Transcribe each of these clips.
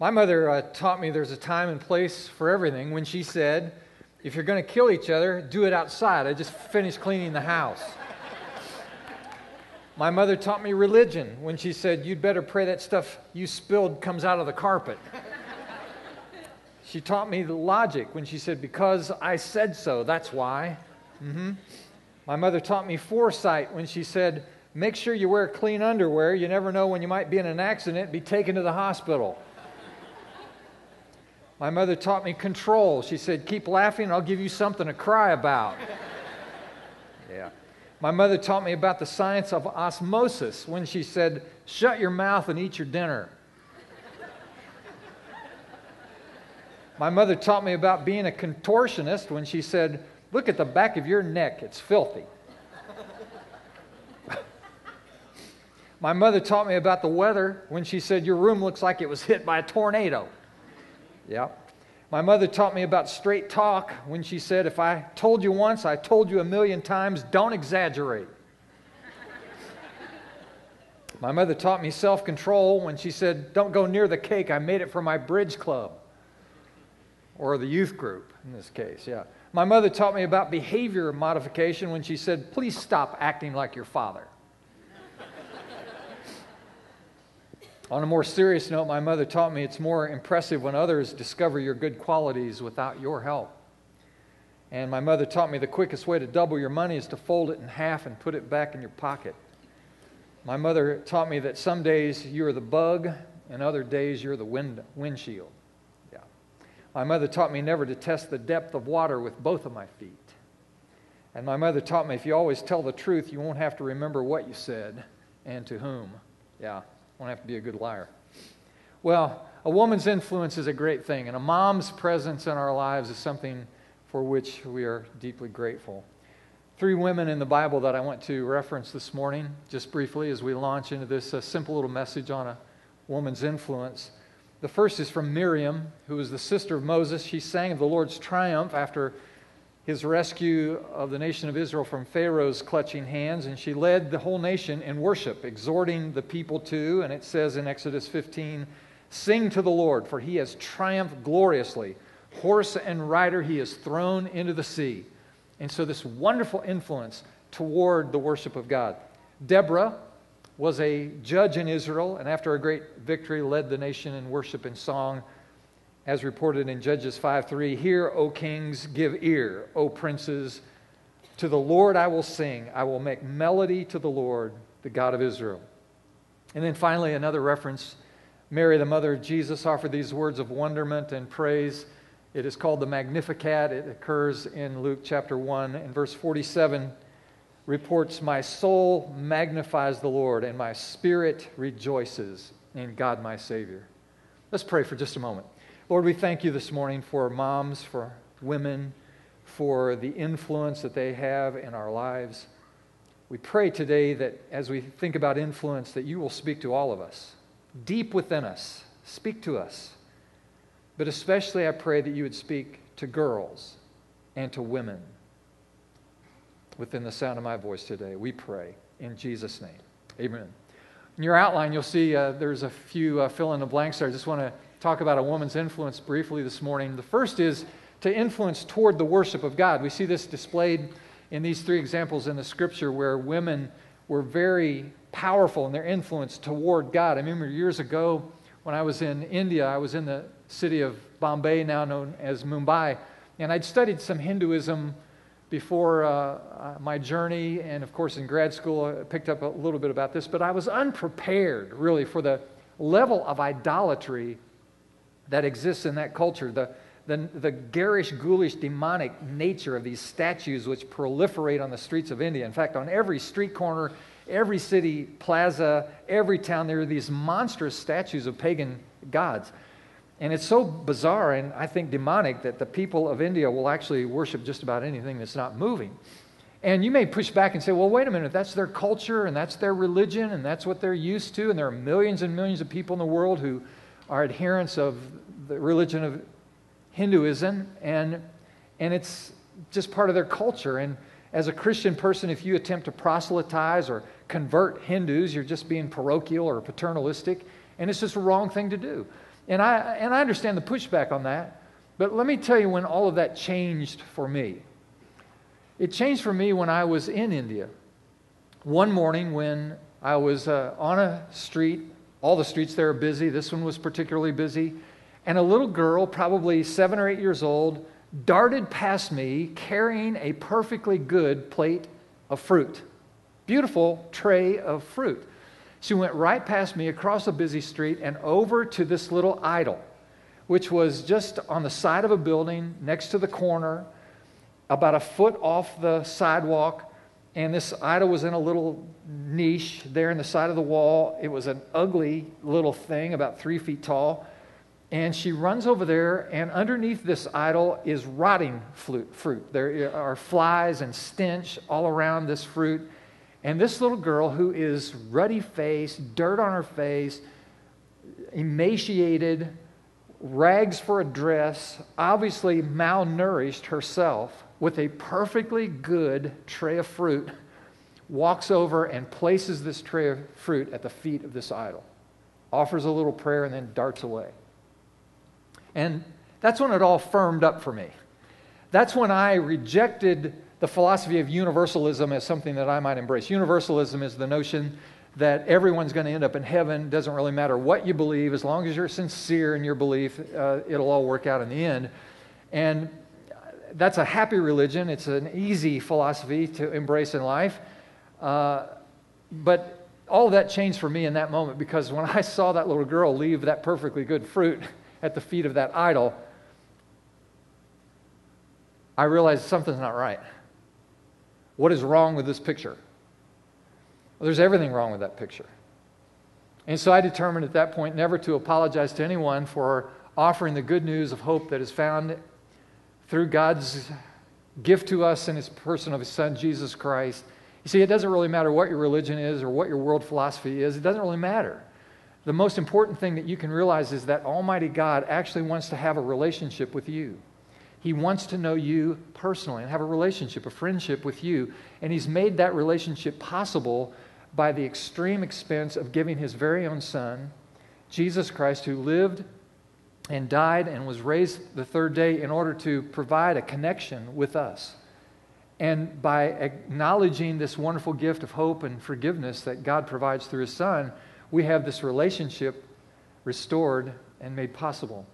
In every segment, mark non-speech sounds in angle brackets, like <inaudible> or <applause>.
My mother uh, taught me there's a time and place for everything when she said, if you're going to kill each other, do it outside. I just finished cleaning the house. <laughs> My mother taught me religion when she said, You'd better pray that stuff you spilled comes out of the carpet. <laughs> she taught me the logic when she said, Because I said so, that's why. Mm-hmm. My mother taught me foresight when she said, Make sure you wear clean underwear. You never know when you might be in an accident, be taken to the hospital. My mother taught me control. She said, Keep laughing, I'll give you something to cry about. <laughs> yeah. My mother taught me about the science of osmosis when she said, Shut your mouth and eat your dinner. My mother taught me about being a contortionist when she said, Look at the back of your neck, it's filthy. <laughs> My mother taught me about the weather when she said, Your room looks like it was hit by a tornado. Yeah. My mother taught me about straight talk when she said, If I told you once, I told you a million times, don't exaggerate. <laughs> my mother taught me self control when she said, Don't go near the cake, I made it for my bridge club. Or the youth group in this case, yeah. My mother taught me about behavior modification when she said, Please stop acting like your father. On a more serious note, my mother taught me it's more impressive when others discover your good qualities without your help. And my mother taught me the quickest way to double your money is to fold it in half and put it back in your pocket. My mother taught me that some days you're the bug and other days you're the wind, windshield. Yeah. My mother taught me never to test the depth of water with both of my feet. And my mother taught me if you always tell the truth, you won't have to remember what you said and to whom. Yeah won't have to be a good liar. Well, a woman's influence is a great thing, and a mom's presence in our lives is something for which we are deeply grateful. Three women in the Bible that I want to reference this morning, just briefly, as we launch into this simple little message on a woman's influence. The first is from Miriam, who was the sister of Moses. She sang of the Lord's triumph after his rescue of the nation of Israel from Pharaoh's clutching hands, and she led the whole nation in worship, exhorting the people to, and it says in Exodus 15, Sing to the Lord, for he has triumphed gloriously. Horse and rider he has thrown into the sea. And so, this wonderful influence toward the worship of God. Deborah was a judge in Israel, and after a great victory, led the nation in worship and song as reported in Judges 5:3, Hear, O kings, give ear, O princes, to the Lord I will sing. I will make melody to the Lord, the God of Israel. And then finally, another reference Mary, the mother of Jesus, offered these words of wonderment and praise. It is called the Magnificat. It occurs in Luke chapter 1 and verse 47 reports, My soul magnifies the Lord, and my spirit rejoices in God my Savior. Let's pray for just a moment. Lord, we thank you this morning for moms, for women, for the influence that they have in our lives. We pray today that as we think about influence, that you will speak to all of us, deep within us. Speak to us. But especially, I pray that you would speak to girls and to women within the sound of my voice today. We pray in Jesus' name. Amen. In your outline, you'll see uh, there's a few uh, fill in the blanks there. I just want to talk about a woman's influence briefly this morning. The first is to influence toward the worship of God. We see this displayed in these three examples in the scripture where women were very powerful in their influence toward God. I remember years ago when I was in India, I was in the city of Bombay, now known as Mumbai, and I'd studied some Hinduism before uh, uh my journey, and of course in grad school I picked up a little bit about this, but I was unprepared really for the level of idolatry that exists in that culture, the, the, the garish, ghoulish, demonic nature of these statues which proliferate on the streets of India. In fact, on every street corner, every city plaza, every town, there are these monstrous statues of pagan gods. And it's so bizarre and I think demonic that the people of India will actually worship just about anything that's not moving. And you may push back and say, well, wait a minute, that's their culture and that's their religion and that's what they're used to. And there are millions and millions of people in the world who are adherents of the religion of Hinduism, and, and it's just part of their culture. And as a Christian person, if you attempt to proselytize or convert Hindus, you're just being parochial or paternalistic, and it's just a wrong thing to do. And I, and I understand the pushback on that. But let me tell you when all of that changed for me. It changed for me when I was in India. One morning when I was uh, on a street, all the streets there are busy, this one was particularly busy, and a little girl, probably seven or eight years old, darted past me carrying a perfectly good plate of fruit. Beautiful tray of fruit. She went right past me across a busy street and over to this little idol, which was just on the side of a building next to the corner, about a foot off the sidewalk. And this idol was in a little niche there in the side of the wall. It was an ugly little thing, about three feet tall. And she runs over there, and underneath this idol is rotting fruit. There are flies and stench all around this fruit. And this little girl, who is ruddy faced, dirt on her face, emaciated, rags for a dress, obviously malnourished herself, with a perfectly good tray of fruit, walks over and places this tray of fruit at the feet of this idol, offers a little prayer, and then darts away. And that's when it all firmed up for me. That's when I rejected the philosophy of universalism as something that I might embrace. Universalism is the notion that everyone's going to end up in heaven. Doesn't really matter what you believe, as long as you're sincere in your belief, uh, it'll all work out in the end. And that's a happy religion. It's an easy philosophy to embrace in life. Uh, but all that changed for me in that moment because when I saw that little girl leave that perfectly good fruit at the feet of that idol, I realized something's not right. What is wrong with this picture? Well, there's everything wrong with that picture. And so I determined at that point never to apologize to anyone for offering the good news of hope that is found through God's gift to us in his person of his son, Jesus Christ. You see, it doesn't really matter what your religion is or what your world philosophy is, it doesn't really matter. The most important thing that you can realize is that Almighty God actually wants to have a relationship with you. He wants to know you personally and have a relationship, a friendship with you. And He's made that relationship possible by the extreme expense of giving His very own Son, Jesus Christ, who lived and died and was raised the third day in order to provide a connection with us. And by acknowledging this wonderful gift of hope and forgiveness that God provides through His Son, we have this relationship restored and made possible.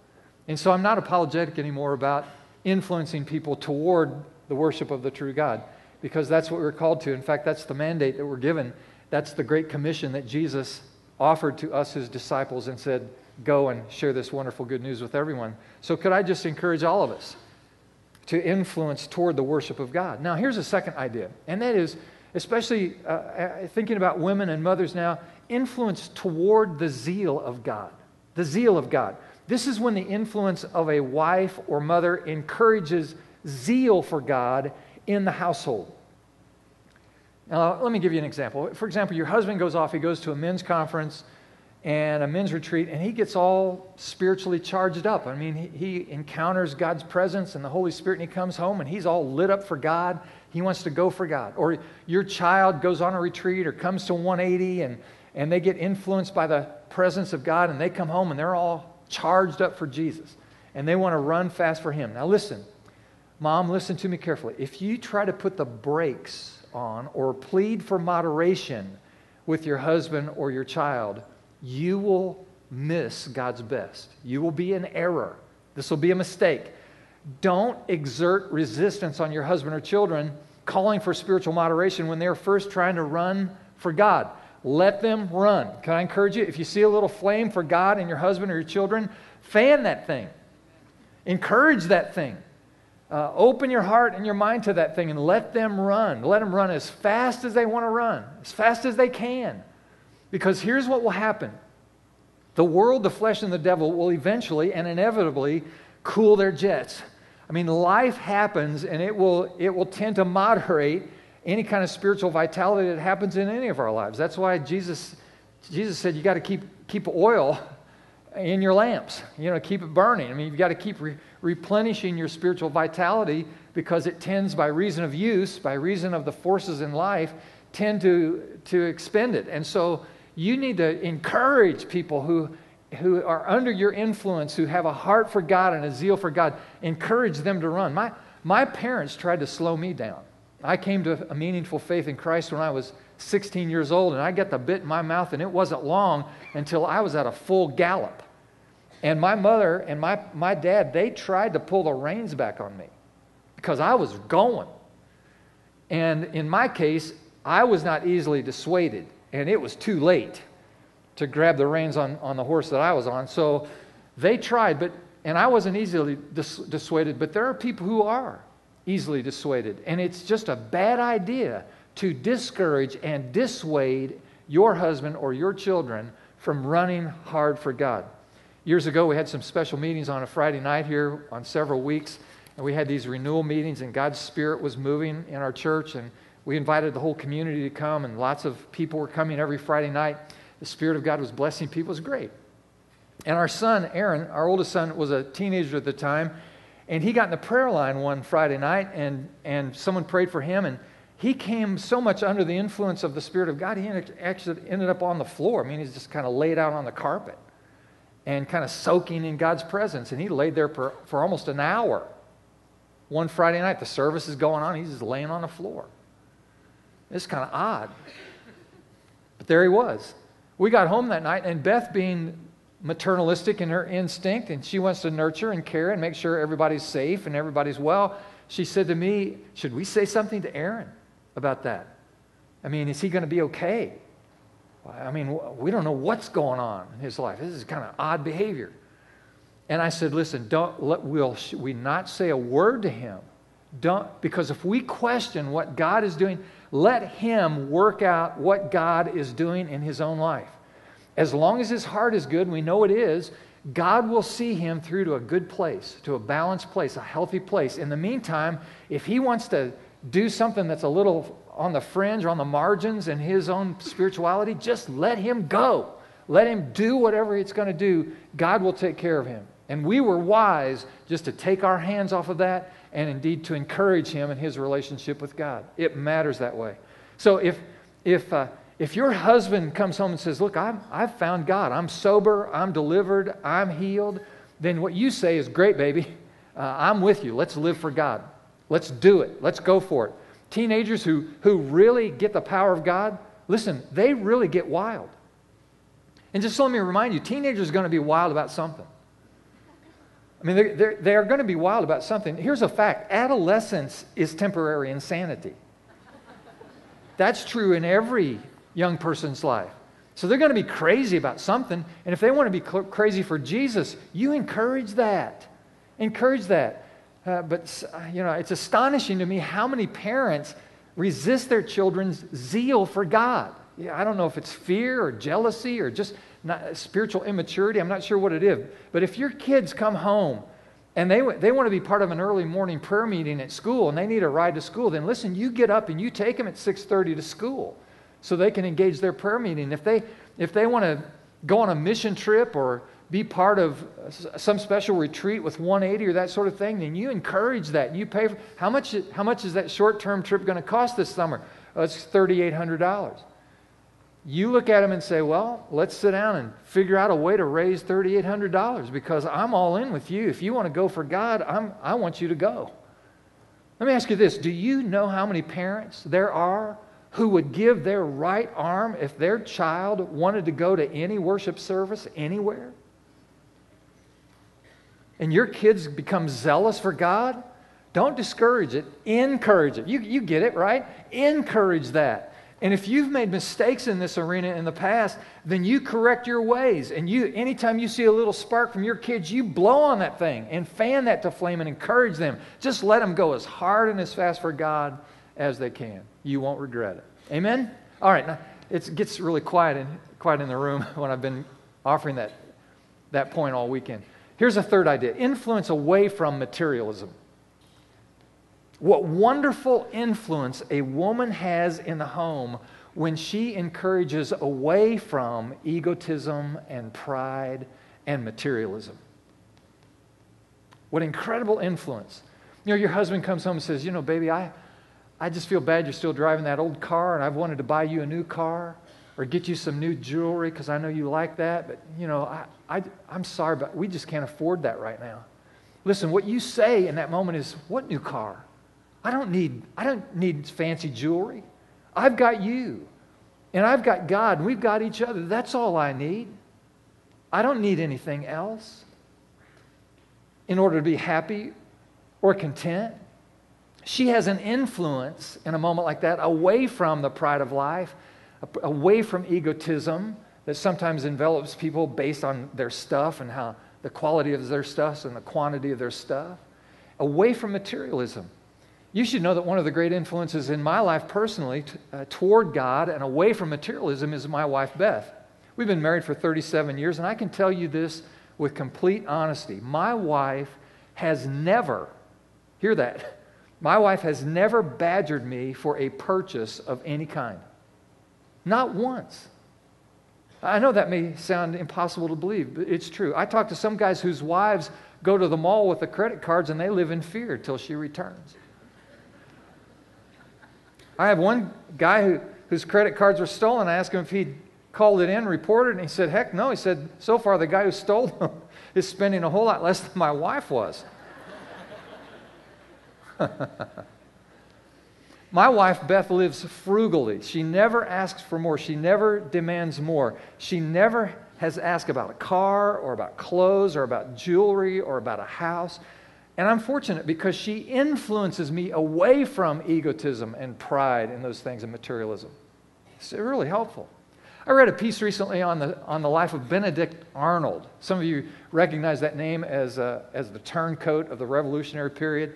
And so I'm not apologetic anymore about influencing people toward the worship of the true God because that's what we're called to. In fact, that's the mandate that we're given. That's the great commission that Jesus offered to us, his disciples, and said, Go and share this wonderful good news with everyone. So, could I just encourage all of us to influence toward the worship of God? Now, here's a second idea, and that is, especially uh, uh thinking about women and mothers now, influence toward the zeal of God. The zeal of God. This is when the influence of a wife or mother encourages zeal for God in the household. Now, let me give you an example. For example, your husband goes off, he goes to a men's conference and a men's retreat, and he gets all spiritually charged up. I mean, he, he, encounters God's presence and the Holy Spirit, and he comes home and he's all lit up for God. He wants to go for God. Or your child goes on a retreat or comes to 180 and, and they get influenced by the presence of God, and they come home and they're all charged up for Jesus and they want to run fast for Him. Now, listen, mom, listen to me carefully. If you try to put the brakes on or plead for moderation with your husband or your child, you will miss God's best. You will be in error. This will be a mistake. Don't exert resistance on your husband or children calling for spiritual moderation when they're first trying to run for God. Let them run. Can I encourage you? If you see a little flame for God in your husband or your children, fan that thing. Encourage that thing. Uh, open your heart and your mind to that thing and let them run. Let them run as fast as they want to run, as fast as they can. Because here's what will happen the world, the flesh, and the devil will eventually and inevitably cool their jets. I mean, life happens and it will, it will tend to moderate any kind of spiritual vitality that happens in any of our lives. That's why Jesus, Jesus said you got to keep, keep oil in your lamps, you know, keep it burning. I mean, you've got to keep re- replenishing your spiritual vitality because it tends, by reason of use, by reason of the forces in life, tend to, to expend it. And so you need to encourage people who, who are under your influence, who have a heart for God and a zeal for God, encourage them to run. My, my parents tried to slow me down. I came to a meaningful faith in Christ when I was 16 years old, and I got the bit in my mouth, and it wasn't long until I was at a full gallop. And my mother and my, my dad, they tried to pull the reins back on me because I was going. And in my case, I was not easily dissuaded, and it was too late to grab the reins on, on the horse that I was on. So they tried, but and I wasn't easily dis- dissuaded, but there are people who are easily dissuaded. And it's just a bad idea to discourage and dissuade your husband or your children from running hard for God. Years ago, we had some special meetings on a Friday night here on several weeks, and we had these renewal meetings, and God's Spirit was moving in our church, and we invited the whole community to come, and lots of people were coming every Friday night. The Spirit of God was blessing people. It was great. And our son, Aaron, our oldest son, was a teenager at the time, and he got in the prayer line one Friday night, and, and someone prayed for him, and he came so much under the influence of the Spirit of God, he actually ended up on the floor. I mean, he's just kind of laid out on the carpet and kind of soaking in God's presence. And he laid there for, for almost an hour. One Friday night, the service is going on, he's just laying on the floor. It's kind of odd. But there he was. We got home that night, and Beth, being maternalistic in her instinct, and she wants to nurture and care and make sure everybody's safe and everybody's well, she said to me, Should we say something to Aaron about that? I mean, is he going to be okay? I mean, we don't know what's going on in his life. This is kind of odd behavior. And I said, Listen, don't let, will we not say a word to him? Don't, because if we question what God is doing, let him work out what God is doing in his own life. As long as his heart is good, we know it is, God will see him through to a good place, to a balanced place, a healthy place. In the meantime, if he wants to do something that's a little on the fringe or on the margins in his own spirituality, just let him go. Let him do whatever it's going to do. God will take care of him. And we were wise just to take our hands off of that and indeed to encourage him in his relationship with God. It matters that way. So if, if, uh, if your husband comes home and says, Look, I'm, I've found God, I'm sober, I'm delivered, I'm healed, then what you say is, Great, baby, uh, I'm with you. Let's live for God. Let's do it. Let's go for it. Teenagers who, who really get the power of God, listen, they really get wild. And just let me remind you teenagers are going to be wild about something. I mean, they're, they're, they're going to be wild about something. Here's a fact adolescence is temporary insanity. That's true in every young person's life. So they're going to be crazy about something. And if they want to be cl- crazy for Jesus, you encourage that. Encourage that. Uh, but, you know, it's astonishing to me how many parents resist their children's zeal for God. Yeah, I don't know if it's fear or jealousy or just not, spiritual immaturity. I'm not sure what it is. But if your kids come home and they, they want to be part of an early morning prayer meeting at school and they need a ride to school, then listen, you get up and you take them at 6.30 to school so they can engage their prayer meeting. If they, if they want to go on a mission trip or be part of some special retreat with 180 or that sort of thing, then you encourage that. You pay for, how much, how much is that short-term trip going to cost this summer? It's $3,800. You look at them and say, well, let's sit down and figure out a way to raise $3,800 because I'm all in with you. If you want to go for God, I'm, I want you to go. Let me ask you this Do you know how many parents there are who would give their right arm if their child wanted to go to any worship service anywhere? And your kids become zealous for God? Don't discourage it, encourage it. You, you get it, right? Encourage that. And if you've made mistakes in this arena in the past, then you correct your ways. And you anytime you see a little spark from your kids, you blow on that thing and fan that to flame and encourage them. Just let them go as hard and as fast for God as they can. You won't regret it. Amen? All right, now it gets really quiet in, quiet in the room <laughs> when I've been offering that, that point all weekend. Here's a third idea influence away from materialism. What wonderful influence a woman has in the home when she encourages away from egotism and pride and materialism. What incredible influence. You know, your husband comes home and says, You know, baby, I, I just feel bad you're still driving that old car, and I've wanted to buy you a new car. or get you some new jewelry because I know you like that, but you know, I, I, I'm sorry, but we just can't afford that right now. Listen, what you say in that moment is, What new car? I don't need, I don't need fancy jewelry. I've got you. And I've got God, and we've got each other. That's all I need. I don't need anything else in order to be happy or content. She has an influence in a moment like that away from the pride of life, away from egotism that sometimes envelops people based on their stuff and how the quality of their stuff and the quantity of their stuff, away from materialism. You should know that one of the great influences in my life personally t- uh, toward God and away from materialism is my wife, Beth. We've been married for 37 years, and I can tell you this with complete honesty. My wife has never, hear that, <laughs> my wife has never badgered me for a purchase of any kind. Not once. I know that may sound impossible to believe, but it's true. I talk to some guys whose wives go to the mall with the credit cards and they live in fear till she returns. I have one guy who, whose credit cards were stolen. I asked him if he'd called it in, reported, and he said, Heck no. He said, So far, the guy who stole them <laughs> is spending a whole lot less than my wife was. <laughs> my wife, Beth, lives frugally. She never asks for more, she never demands more. She never has asked about a car or about clothes or about jewelry or about a house. And I'm fortunate because she influences me away from egotism and pride and those things and materialism. It's really helpful. I read a piece recently on the, on the life of Benedict Arnold. Some of you recognize that name as, uh, as the turncoat of the Revolutionary period.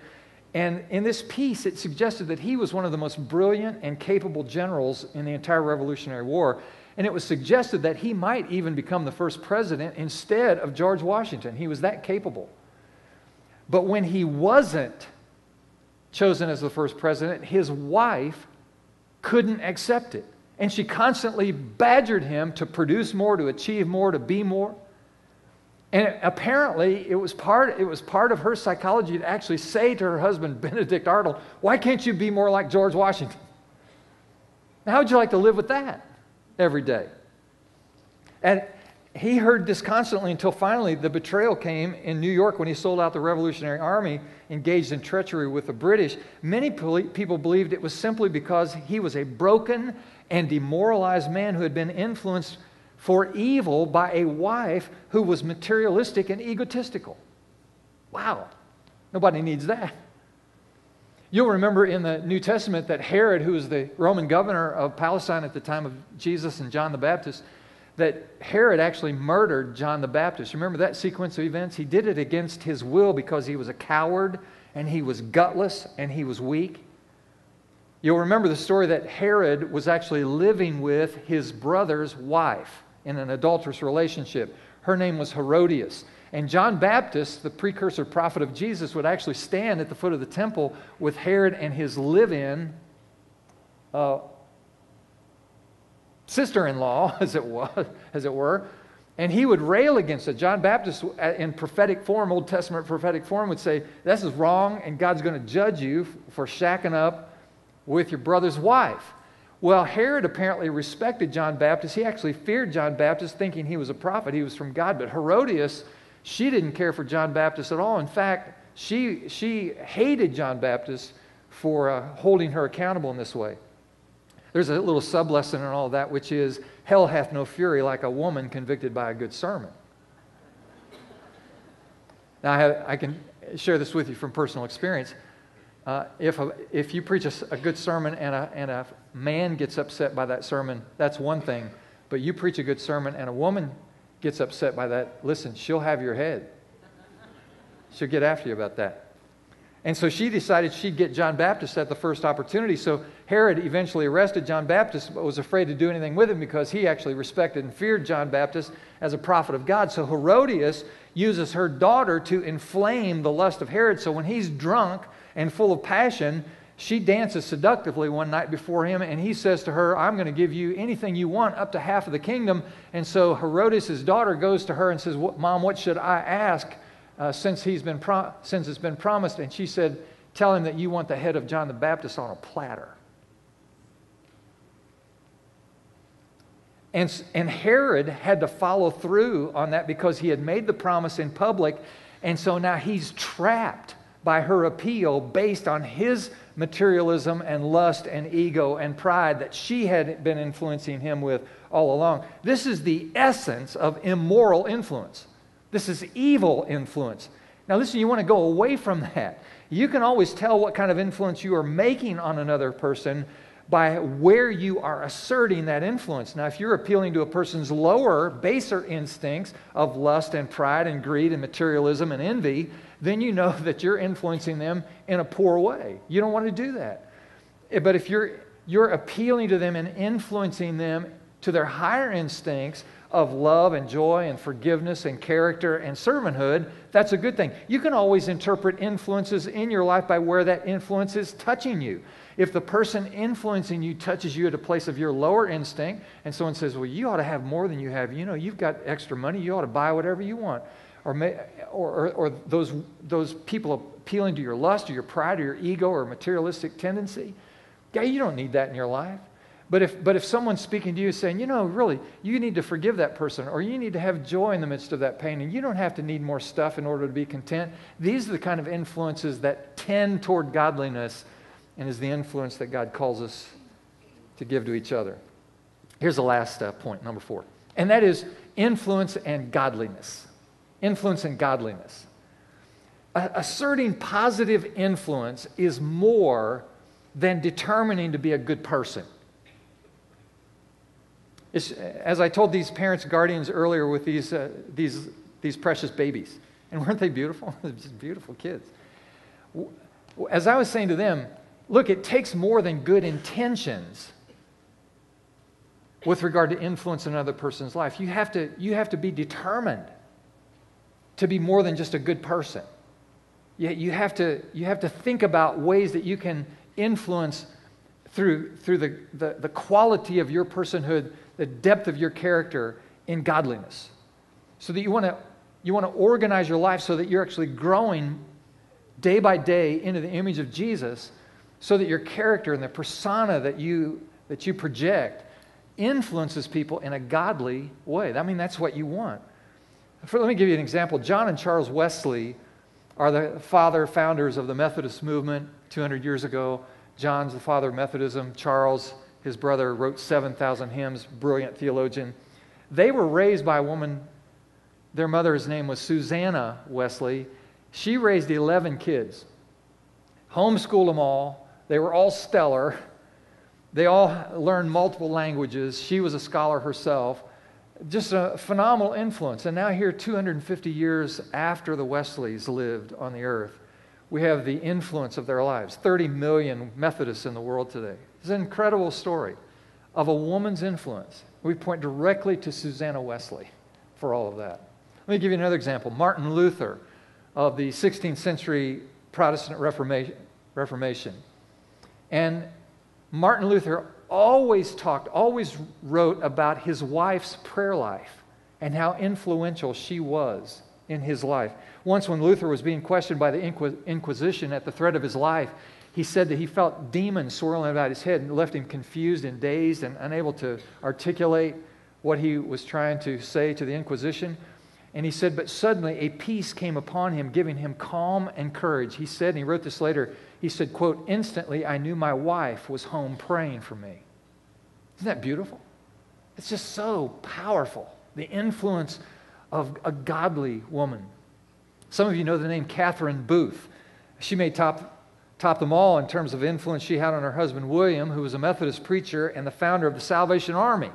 And in this piece, it suggested that he was one of the most brilliant and capable generals in the entire Revolutionary War. And it was suggested that he might even become the first president instead of George Washington. He was that capable. But when he wasn't chosen as the first president, his wife couldn't accept it. And she constantly badgered him to produce more, to achieve more, to be more. And apparently, it was, part, it was part of her psychology to actually say to her husband, <laughs> Benedict Arnold, Why can't you be more like George Washington? How would you like to live with that every day? And he heard this constantly until finally the betrayal came in New York when he sold out the Revolutionary Army, engaged in treachery with the British. Many people believed it was simply because he was a broken and demoralized man who had been influenced for evil by a wife who was materialistic and egotistical. Wow, nobody needs that. You'll remember in the New Testament that Herod, who was the Roman governor of Palestine at the time of Jesus and John the Baptist, that Herod actually murdered John the Baptist. Remember that sequence of events? He did it against his will because he was a coward and he was gutless and he was weak. You'll remember the story that Herod was actually living with his brother's wife in an adulterous relationship. Her name was Herodias. And John Baptist, the precursor prophet of Jesus, would actually stand at the foot of the temple with Herod and his live in uh, sister in law, <laughs> as, it was, as it were, and he would rail against it. John Baptist, uh, in prophetic form, Old Testament prophetic form, would say, This is wrong, and God's going to judge you for shacking up with your brother's wife. Well, Herod apparently respected John Baptist. He actually feared John Baptist, thinking he was a prophet, he was from God. But Herodias, she didn't care for John Baptist at all. In fact, she, she hated John Baptist for uh, holding her accountable in this way. There's a little sub lesson in all that, which is hell hath no fury like a woman convicted by a good sermon. Now, I, have, I can share this with you from personal experience. Uh, if, a, if you preach a, a good sermon and a, and a man gets upset by that sermon, that's one thing. But you preach a good sermon and a woman gets upset by that, listen, she'll have your head. She'll get after you about that. And so she decided she'd get John Baptist at the first opportunity. So Herod eventually arrested John Baptist, but was afraid to do anything with him because he actually respected and feared John Baptist as a prophet of God. So Herodias uses her daughter to inflame the lust of Herod. So when he's drunk and full of passion, she dances seductively one night before him, and he says to her, I'm going to give you anything you want, up to half of the kingdom. And so Herodias' daughter goes to her and says, Mom, what should I ask uh, since, he's been pro- since it's been promised? And she said, Tell him that you want the head of John the Baptist on a platter. And, and Herod had to follow through on that because he had made the promise in public. And so now he's trapped by her appeal based on his materialism and lust and ego and pride that she had been influencing him with all along. This is the essence of immoral influence. This is evil influence. Now, listen, you want to go away from that. You can always tell what kind of influence you are making on another person by where you are asserting that influence. Now, if you're appealing to a person's lower, baser instincts of lust and pride and greed and materialism and envy, then you know <laughs> that you're influencing them in a poor way. You don't want to do that. Eh, but if you're, you're appealing to them and influencing them to their higher instincts of love and joy and forgiveness and character and servanthood, that's a good thing. You can always interpret influences in your life by where that influence is touching you. If the person influencing you touches you at a place of your lower instinct, and someone says, Well, you ought to have more than you have, you know, you've got extra money, you ought to buy whatever you want. Or, may, or, or, or those, those people appealing to your lust or your pride or your ego or materialistic tendency, yeah, you don't need that in your life. But if, but if someone's speaking to you saying, you know, really, you need to forgive that person or you need to have joy in the midst of that pain and you don't have to need more stuff in order to be content, these are the kind of influences that tend toward godliness and is the influence that God calls us to give to each other. Here's the last uh, point, number four, and that is influence and godliness. Influence and godliness. asserting positive influence is more than determining to be a good person. It's, as I told these parents, guardians earlier with these, uh, these, these precious babies, and weren't they beautiful? <laughs> Just beautiful kids. As I was saying to them, look, it takes more than good intentions with regard to influence in another person's life. You have to, you have to be determined to be more than just a good person. You, you, have to, you have to think about ways that you can influence through, through the, the, the quality of your personhood the depth of your character in godliness. So that you want to you want to organize your life so that you're actually growing day by day into the image of Jesus so that your character and the persona that you that you project influences people in a godly way. I mean that's what you want. For, let me give you an example. John and Charles Wesley are the father founders of the Methodist movement 200 years ago. John's the father of Methodism. Charles his brother wrote 7,000 hymns, brilliant theologian. They were raised by a woman, their mother's name was Susanna Wesley. She raised 11 kids, homeschooled them all. They were all stellar. They all learned multiple languages. She was a scholar herself. Just a phenomenal influence. And now, here, 250 years after the Wesleys lived on the earth, we have the influence of their lives. 30 million Methodists in the world today. It's an incredible story of a woman's influence. We point directly to Susanna Wesley for all of that. Let me give you another example. Martin Luther of the 16th century Protestant Reformation. And Martin Luther always talked, always wrote about his wife's prayer life and how influential she was in his life. Once, when Luther was being questioned by the Inquisition at the threat of his life, he said that he felt demons swirling about his head and left him confused and dazed and unable to articulate what he was trying to say to the Inquisition. And he said, but suddenly a peace came upon him, giving him calm and courage. He said, and he wrote this later, he said, quote, instantly I knew my wife was home praying for me. Isn't that beautiful? It's just so powerful, the influence of a godly woman. Some of you know the name Catherine Booth. She may top top them all in terms of influence she had on her husband William, who was a Methodist preacher and the founder of the Salvation Army.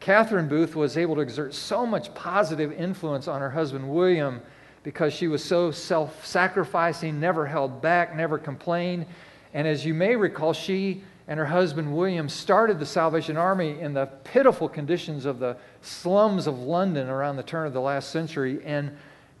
Catherine Booth was able to exert so much positive influence on her husband William because she was so self sacrificing, never held back, never complained. And as you may recall, she and her husband William started the Salvation Army in the pitiful conditions of the slums of London around the turn of the last century and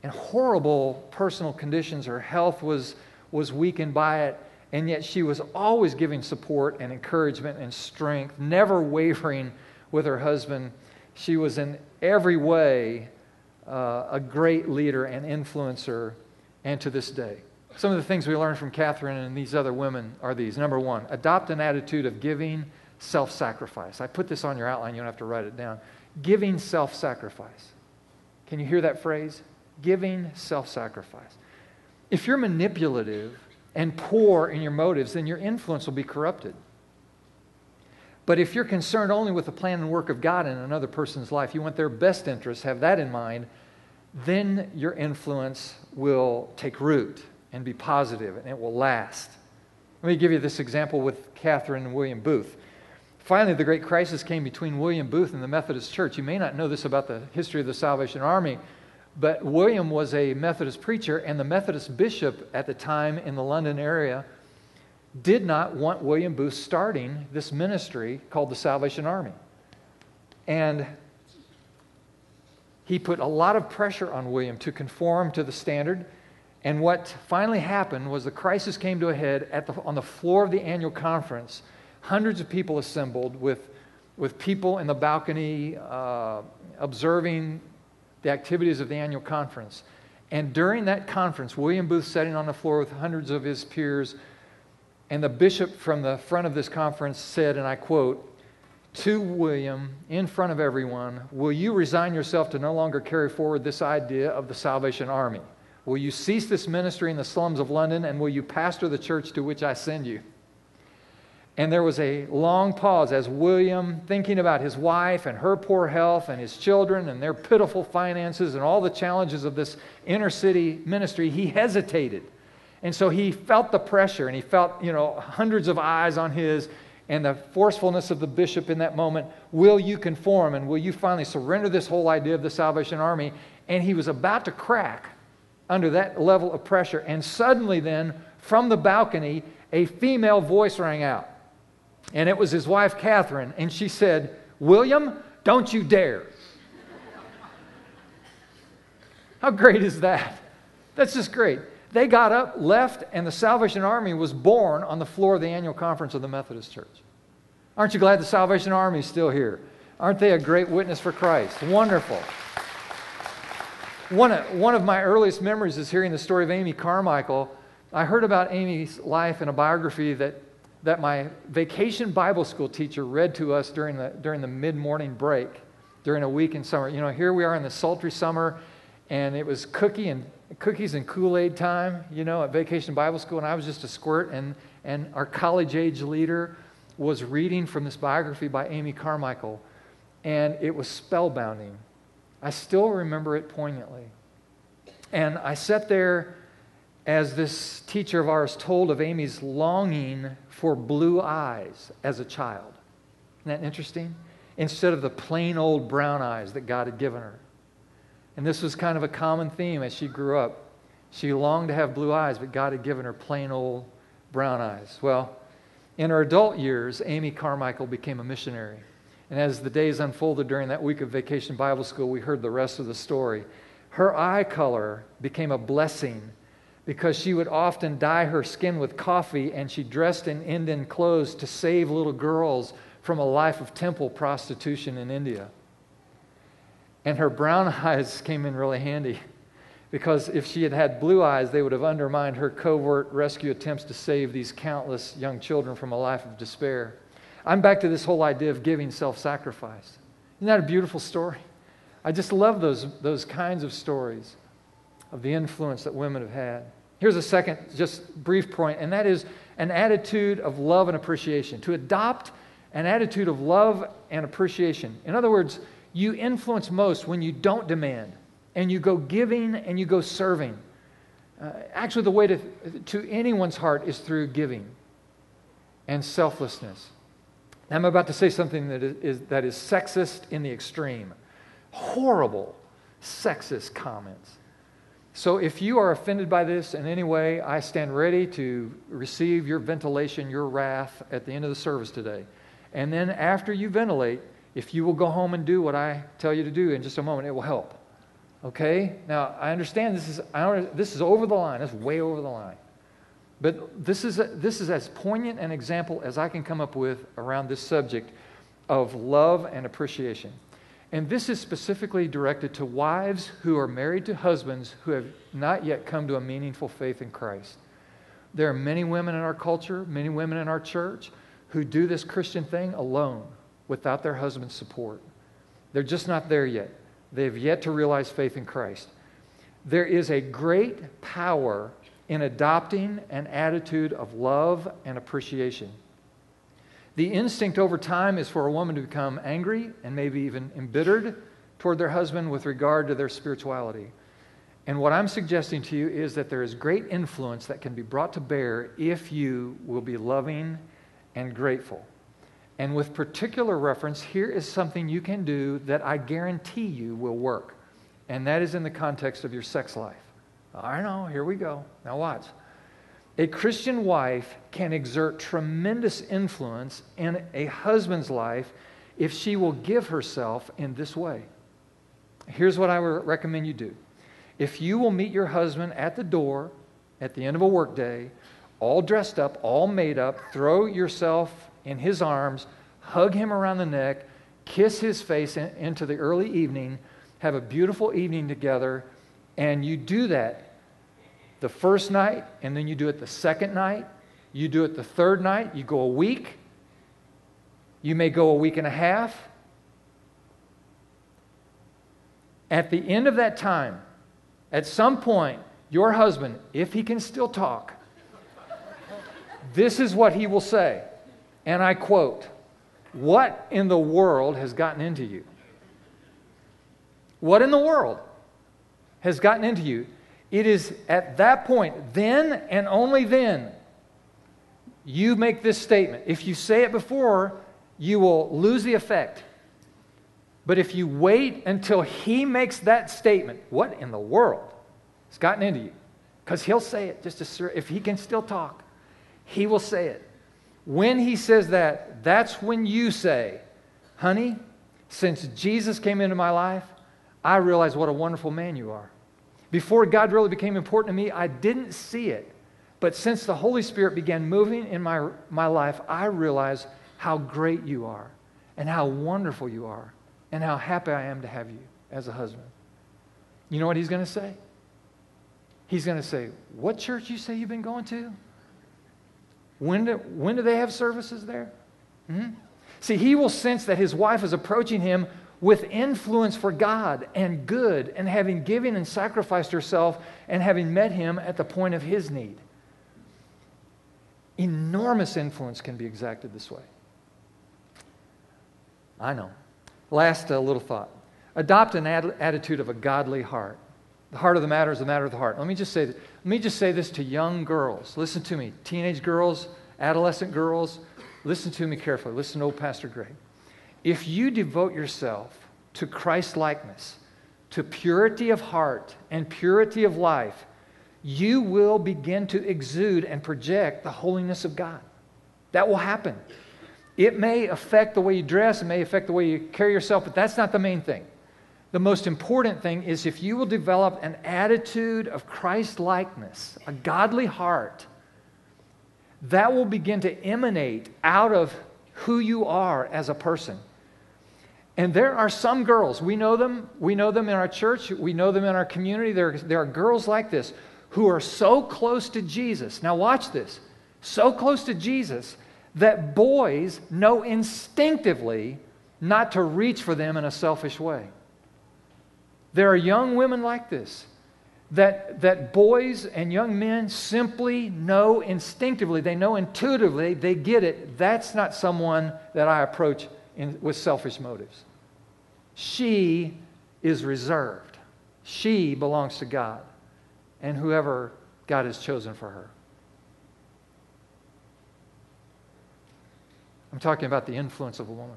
in horrible personal conditions. Her health was was weakened by it, and yet she was always giving support and encouragement and strength, never wavering with her husband. She was in every way uh, a great leader and influencer, and to this day. Some of the things we learn from Catherine and these other women are these. Number one, adopt an attitude of giving, self sacrifice. I put this on your outline, you don't have to write it down. Giving self sacrifice. Can you hear that phrase? Giving self sacrifice. If you're manipulative and poor in your motives, then your influence will be corrupted. But if you're concerned only with the plan and work of God in another person's life, you want their best interests, have that in mind, then your influence will take root and be positive and it will last. Let me give you this example with Catherine and William Booth. Finally, the great crisis came between William Booth and the Methodist Church. You may not know this about the history of the Salvation Army, but William was a Methodist preacher, and the Methodist bishop at the time in the London area did not want William Booth starting this ministry called the Salvation Army. And he put a lot of pressure on William to conform to the standard. And what finally happened was the crisis came to a head the, on the floor of the annual conference. Hundreds of people assembled with, with people in the balcony uh, observing the activities of the annual conference. And during that conference, William Booth sitting on the floor with hundreds of his peers, and the bishop from the front of this conference said, and I quote, to William, in front of everyone, Will you resign yourself to no longer carry forward this idea of the Salvation Army? Will you cease this ministry in the slums of London, and will you pastor the church to which I send you? And there was a long pause as William, thinking about his wife and her poor health and his children and their pitiful finances and all the challenges of this inner city ministry, he hesitated. And so he felt the pressure and he felt, you know, hundreds of eyes on his and the forcefulness of the bishop in that moment. Will you conform and will you finally surrender this whole idea of the Salvation Army? And he was about to crack under that level of pressure. And suddenly, then, from the balcony, a female voice rang out. And it was his wife, Catherine. And she said, William, don't you dare. <laughs> How great is that? That's just great. They got up, left, and the Salvation Army was born on the floor of the annual conference of the Methodist Church. Aren't you glad the Salvation Army is still here? Aren't they a great witness for Christ? Wonderful. One, one of my earliest memories is hearing the story of Amy Carmichael. I heard about Amy's life in a biography that that my vacation Bible school teacher read to us during the, during the mid morning break during a week in summer. You know, here we are in the sultry summer, and it was cookie and cookies and Kool Aid time, you know, at vacation Bible school, and I was just a squirt, and, and our college age leader was reading from this biography by Amy Carmichael, and it was spellbinding. I still remember it poignantly. And I sat there as this teacher of ours told of Amy's longing for blue eyes as a child. Isn't that interesting? Instead of the plain old brown eyes that God had given her. And this was kind of a common theme as she grew up. She longed to have blue eyes, but God had given her plain old brown eyes. Well, in her adult years, Amy Carmichael became a missionary. And as the days unfolded during that week of vacation Bible school, we heard the rest of the story. Her eye color became a blessing because she would often dye her skin with coffee and she dressed in Indian clothes to save little girls from a life of temple prostitution in India. And her brown <laughs> eyes came in really handy because if she had had blue eyes, they would have undermined her covert rescue attempts to save these countless young children from a life of despair. I'm back to this whole idea of giving self sacrifice. Isn't that a beautiful story? I just love those, those kinds of stories of the influence that women have had. Here's a second, just brief point, and that is an attitude of love and appreciation. To adopt an attitude of love and appreciation. In other words, you influence most when you don't demand and you go giving and you go serving. Uh, actually, the way to, to anyone's heart is through giving and selflessness. I'm about to say something that is, that is sexist in the extreme. Horrible sexist comments. So if you are offended by this in any way, I stand ready to receive your ventilation, your wrath at the end of the service today. And then after you ventilate, if you will go home and do what I tell you to do in just a moment, it will help. Okay? Now, I understand this is, I don't, this is over the line. That's way over the line. But this is, a, this is as poignant an example as I can come up with around this subject of love and appreciation. And this is specifically directed to wives who are married to husbands who have not yet come to a meaningful faith in Christ. There are many women in our culture, many women in our church, who do this Christian thing alone without their husband's support. They're just not there yet. They've yet to realize faith in Christ. There is a great power in adopting an attitude of love and appreciation. The instinct over time is for a woman to become angry and maybe even embittered toward their husband with regard to their spirituality. And what I'm suggesting to you is that there is great influence that can be brought to bear if you will be loving and grateful. And with particular reference, here is something you can do that I guarantee you will work. And that is in the context of your sex life. I know, here we go. Now, watch. A Christian wife can exert tremendous influence in a husband's life if she will give herself in this way. Here's what I would recommend you do. If you will meet your husband at the door at the end of a workday, all dressed up, all made up, throw yourself in his arms, hug him around the neck, kiss his face in, into the early evening, have a beautiful evening together, and you do that the first night, and then you do it the second night, you do it the third night, you go a week, you may go a week and a half. At the end of that time, at some point, your husband, if he can still talk, this is what he will say. And I quote, What in the world has gotten into you? What in the world has gotten into you? It is at that point, then and only then, you make this statement. If you say it before, you will lose the effect. But if you wait until he makes that statement, what in the world has gotten into you? Because he'll say it just to, if he can still talk, he will say it. When he says that, that's when you say, honey, since Jesus came into my life, I realize what a wonderful man you are. Before God really became important to me, I didn't see it. But since the Holy Spirit began moving in my, my life, I realize how great you are and how wonderful you are and how happy I am to have you as a husband. You know what he's going to say? He's going to say, What church you say you've been going to? When do, when do they have services there? Mm-hmm. See, he will sense that his wife is approaching him with influence for God and good, and having given and sacrificed herself and having met him at the point of his need. Enormous influence can be exacted this way. I know. Last uh, little thought adopt an ad- attitude of a godly heart. The heart of the matter is the matter of the heart. Let me just say, let me just say this to young girls. Listen to me, teenage girls, adolescent girls. Listen to me carefully. Listen to old Pastor Greg. If you devote yourself to Christ likeness, to purity of heart and purity of life, you will begin to exude and project the holiness of God. That will happen. It may affect the way you dress, it may affect the way you carry yourself, but that's not the main thing. The most important thing is if you will develop an attitude of Christ likeness, a godly heart, that will begin to emanate out of who you are as a person. And there are some girls, we know them, we know them in our church, we know them in our community. There, there are girls like this who are so close to Jesus. Now, watch this so close to Jesus that boys know instinctively not to reach for them in a selfish way. There are young women like this that, that boys and young men simply know instinctively, they know intuitively, they get it. That's not someone that I approach in, with selfish motives. She is reserved. She belongs to God and whoever God has chosen for her. I'm talking about the influence of a woman.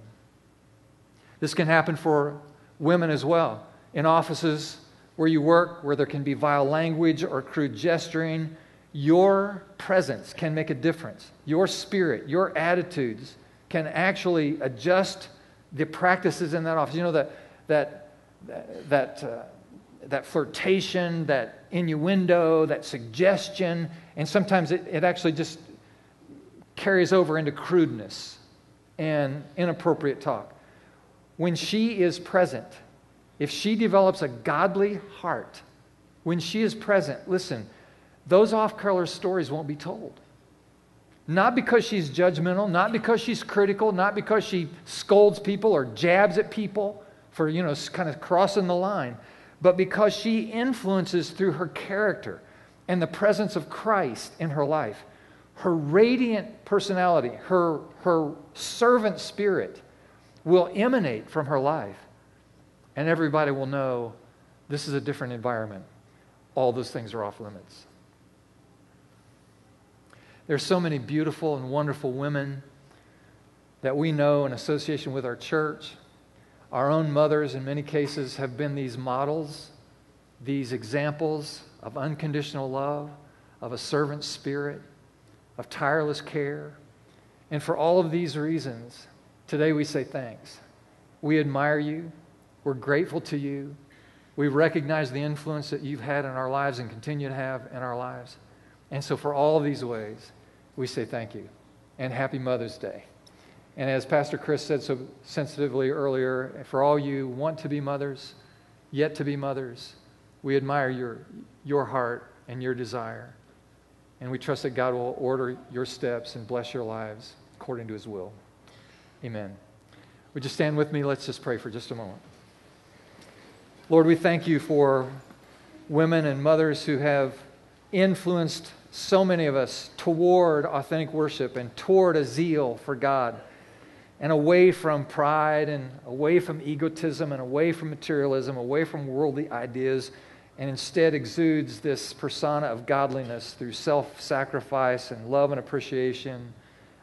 This can happen for women as well. In offices where you work, where there can be vile language or crude gesturing, your presence can make a difference. Your spirit, your attitudes can actually adjust the practices in that office. You know, that, that, that, uh, that flirtation, that innuendo, that suggestion, and sometimes it, it actually just carries over into crudeness and inappropriate talk. When she is present, if she develops a godly heart, when she is present, listen, those off color stories won't be told. Not because she's judgmental, not because she's critical, not because she scolds people or jabs at people for, you know, kind of crossing the line, but because she influences through her character and the presence of Christ in her life. Her radiant personality, her, her servant spirit will emanate from her life. And everybody will know this is a different environment. All those things are off limits. There's so many beautiful and wonderful women that we know in association with our church. Our own mothers, in many cases, have been these models, these examples of unconditional love, of a servant spirit, of tireless care. And for all of these reasons, today we say thanks. We admire you. We're grateful to you. We recognize the influence that you've had in our lives and continue to have in our lives. And so, for all these ways, we say thank you and happy Mother's Day. And as Pastor Chris said so sensitively earlier, for all you want to be mothers, yet to be mothers, we admire your, your heart and your desire. And we trust that God will order your steps and bless your lives according to his will. Amen. Would you stand with me? Let's just pray for just a moment. Lord, we thank you for women and mothers who have influenced so many of us toward authentic worship and toward a zeal for God and away from pride and away from egotism and away from materialism, away from worldly ideas, and instead exudes this persona of godliness through self sacrifice and love and appreciation,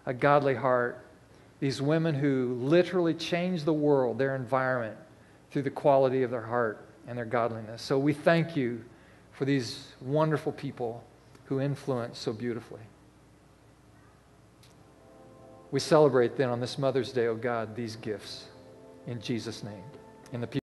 a godly heart. These women who literally change the world, their environment, through the quality of their heart and their godliness. So we thank you for these wonderful people who influence so beautifully. We celebrate then on this Mother's Day, oh God, these gifts in Jesus' name. In the